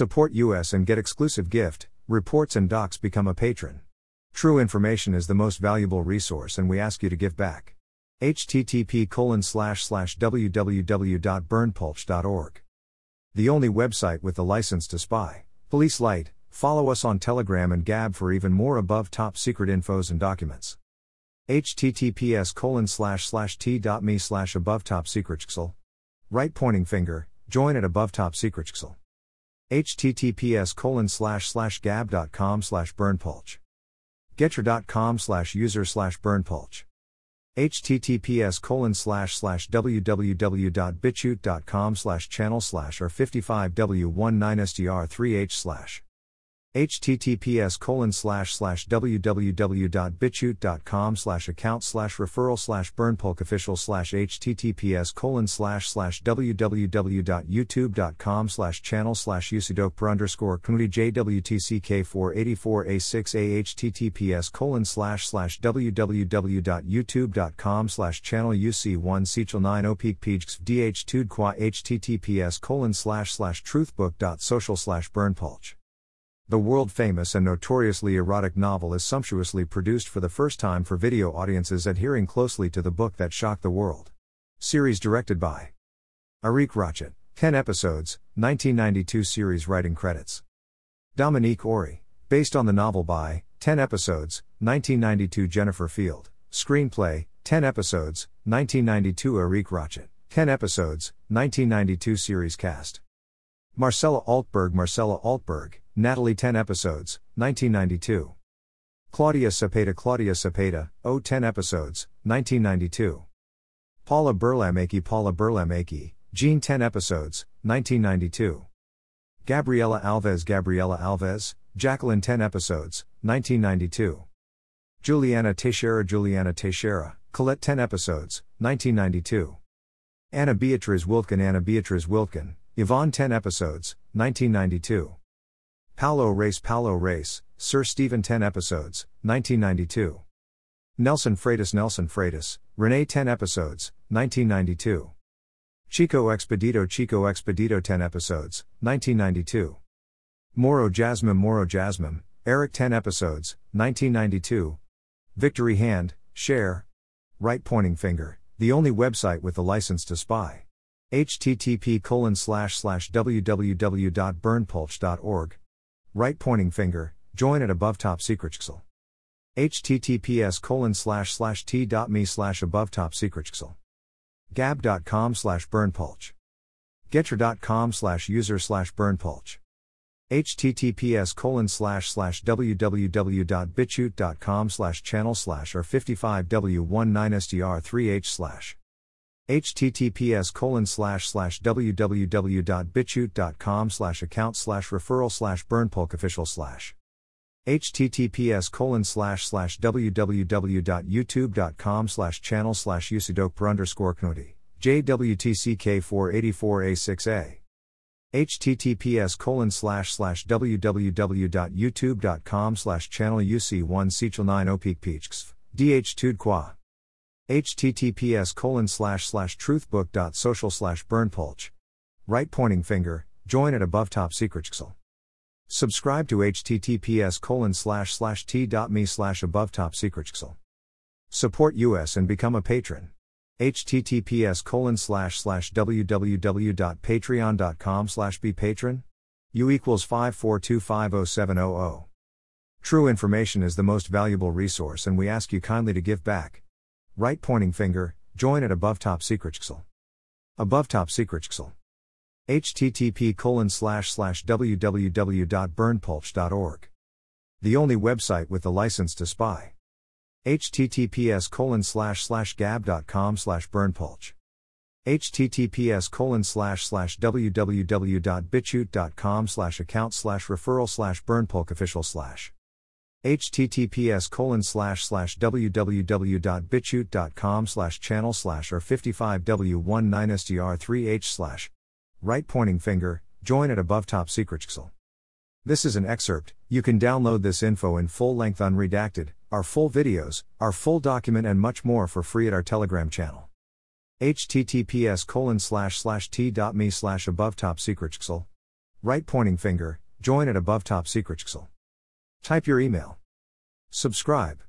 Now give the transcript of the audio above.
Support us and get exclusive gift, reports and docs become a patron. True information is the most valuable resource and we ask you to give back. http www.berndpulch.org. The only website with the license to spy. Police Light, follow us on Telegram and Gab for even more above top secret infos and documents. https colon slash slash t.me slash above top secret Right pointing finger, join at above top secret https colon slash slash gab.com slash berndpulch. Getcher.com slash user slash berndpulch. https colon slash slash www.bitchute.com slash channel slash r55w19str3h slash https colon slash slash www.bitchute.com slash account slash referral slash berndpulch official slash https colon slash slash www.youtube.com slash channel slash usidokper underscore knuti jwtck484a6a https colon slash slash www.youtube.com slash channel uc1 sechel 9 opeak pijks dh2 qua https colon slash slash truthbook.social slash berndpulch the world famous and notoriously erotic novel is sumptuously produced for the first time for video audiences adhering closely to the book that shocked the world. Series directed by Eric Rochat, 10 episodes, 1992 series writing credits. Dominique Aury, based on the novel by 10 episodes, 1992 Jennifer Field, screenplay, 10 episodes, 1992 Eric Rochat, 10 episodes, 1992 series cast. Marcella Altberg Marcella Altberg, Natalie 10 episodes, 1992. Claudia Cepeda Claudia Cepeda, O 10 episodes, 1992. Paula Burlamaqui Paula Burlamaqui, Jean 10 episodes, 1992. Gabriela Alves Gabriela Alves, Jacqueline 10 episodes, 1992. Juliana Teixeira Juliana Teixeira, Colette 10 episodes, 1992. Anna Beatriz Wiltgen Anna Beatriz Wiltgen, Yvonne 10 episodes, 1992. Paulo Race Paulo Race, Sir Stephen 10 episodes, 1992. Nelson Freitas Nelson Freitas, Renee 10 episodes, 1992. Chico Expedito Chico Expedito 10 episodes, 1992. Moro Jasmine Moro Jasmine, Eric 10 episodes, 1992. Victory Hand, Share. Right pointing finger, the only website with the license to spy. http colon slash slash www.berndpulch.org right pointing finger, join at above top secret https colon slash slash t.me slash above top secret gab.com slash berndpulch getcher.com slash user slash berndpulch https colon slash slash www.bitchute.com slash channel slash r55w19str3h slash https colon slash slash www.bitchute.com slash account slash referral slash berndpulch official slash https colon slash slash www.youtube.com slash channel slash usidokper underscore knuti jwtck484a6a https colon slash slash www.youtube.com slash channel uc1 sechel 9 opeak peachks dh2 qua https colon slash slash truthbook.social slash berndpulch. Right pointing finger, join at above top secret Subscribe to https colon slash slash t.me slash above top secret Support us and become a patron. https colon slash slash www.patreon.com slash be patron. U equals 54250700. True information is the most valuable resource and we ask you kindly to give back. Right pointing finger, join at above top secret Above top secret http colon slash slash www.berndpulch.org. The only website with the license to spy. https colon slash slash gab.com slash berndpulch. https colon slash slash www.bitchute.com slash account slash referral slash berndpulch official slash https colon slash slash www.bitchute.com slash channel slash r55w19str3h slash right pointing finger join at above top secret this is an excerpt. You can download this info in full length unredacted our full videos our full document and much more for free at our telegram channel. https colon slash slash t.me slash above top secret right pointing finger, join at above top secret. Type your email. Subscribe.